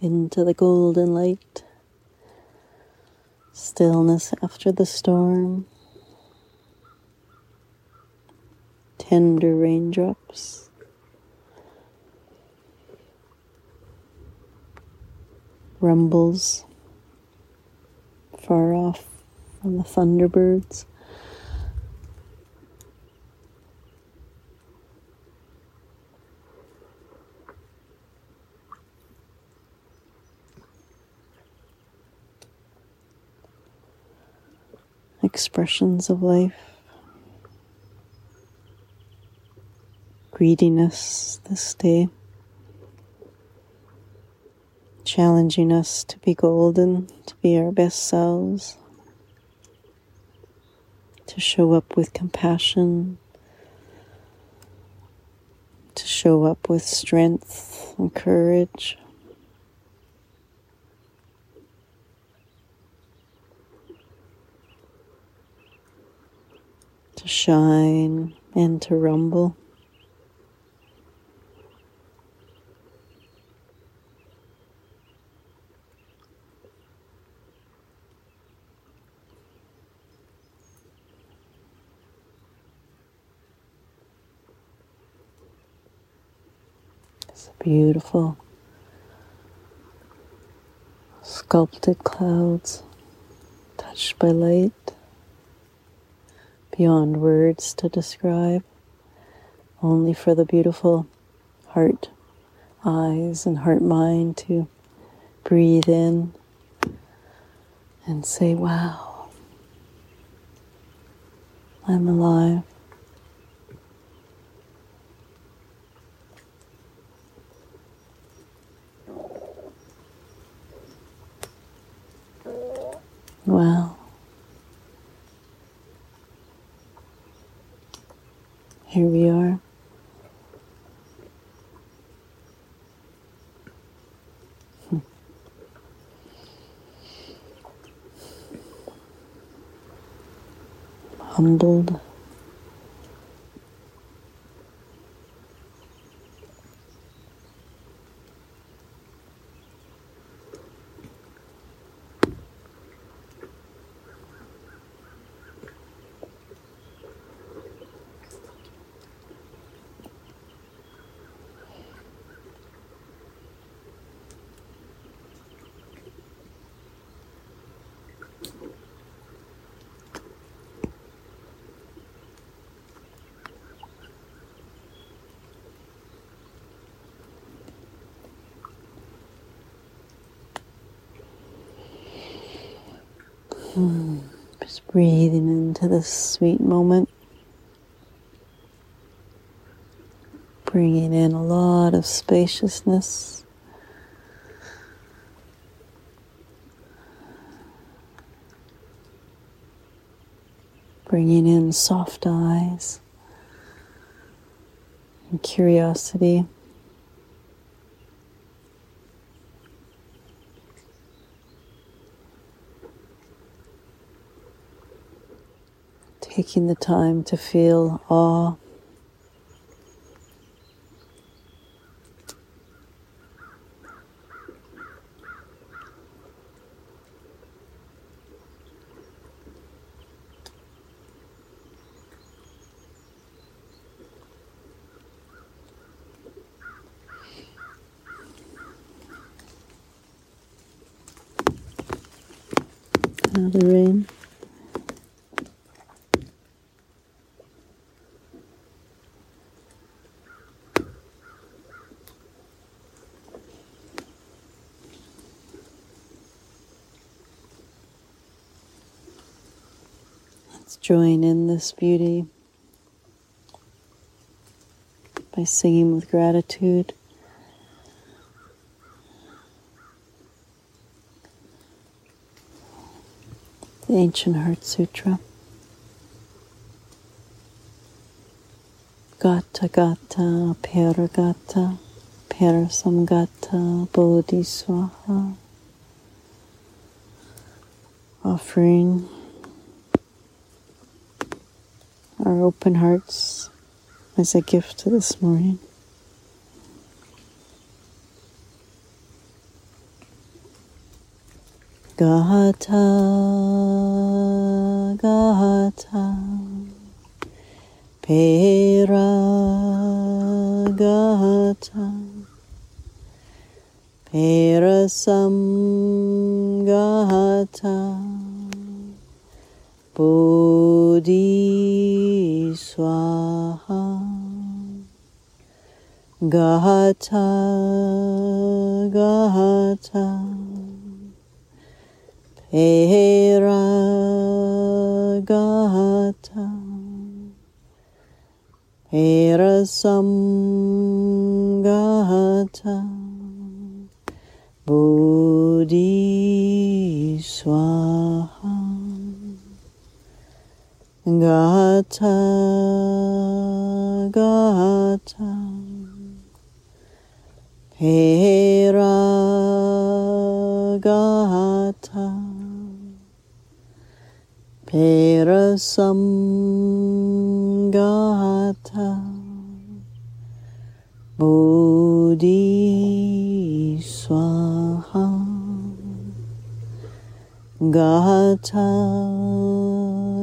into the golden light, stillness after the storm, tender raindrops. Rumbles far off from the thunderbirds. Expressions of life, greediness this day, challenging us to be golden, to be our best selves, to show up with compassion, to show up with strength and courage. To shine and to rumble. It's beautiful sculpted clouds touched by light beyond words to describe, only for the beautiful heart eyes and heart mind to breathe in and say, Wow, I'm alive. Wow. Here we are. Humbled. Mm. Just breathing into this sweet moment. Bringing in a lot of spaciousness. Bringing in soft eyes and curiosity. Taking the time to feel awe. The Let's join in this beauty by singing with gratitude. The ancient Heart Sutra. Gata Gata Paragata Parasamgata Bodhiswaha. Offering our open hearts as a gift this morning. Gata, Gata, Pera, Gata, Perasam, Gata, Bodhi Swaha, Gahata Gahata Gata, Gata, Eragata Erasamgata Bodhi Swaha Gata Gata Peragata Perasamgata Bodhi Swaha Gata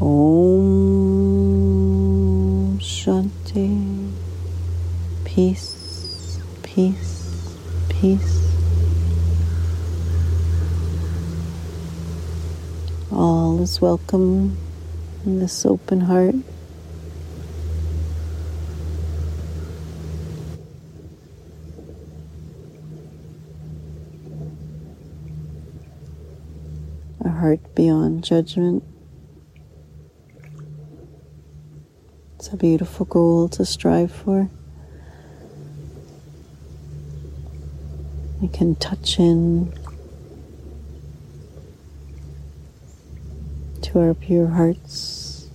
Om Shanti Peace, peace peace. All is welcome in this open heart. A heart beyond judgment. It's a beautiful goal to strive for. We can touch in to our pure hearts.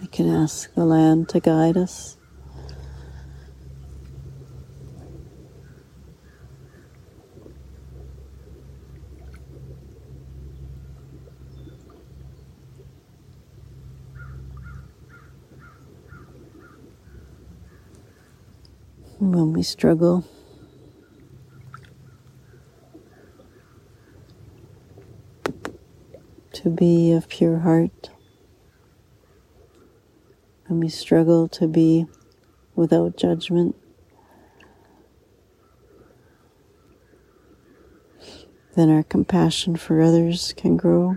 We can ask the land to guide us. When we struggle. To be of pure heart, when we struggle to be without judgment, then our compassion for others can grow.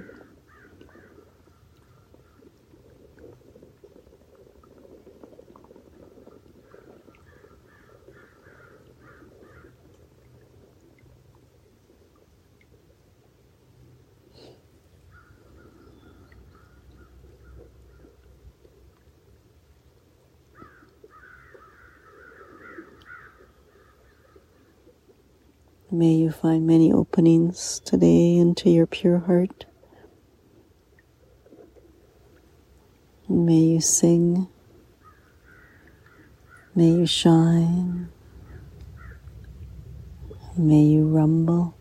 May you find many openings today into your pure heart. may you sing. May you shine. May you rumble.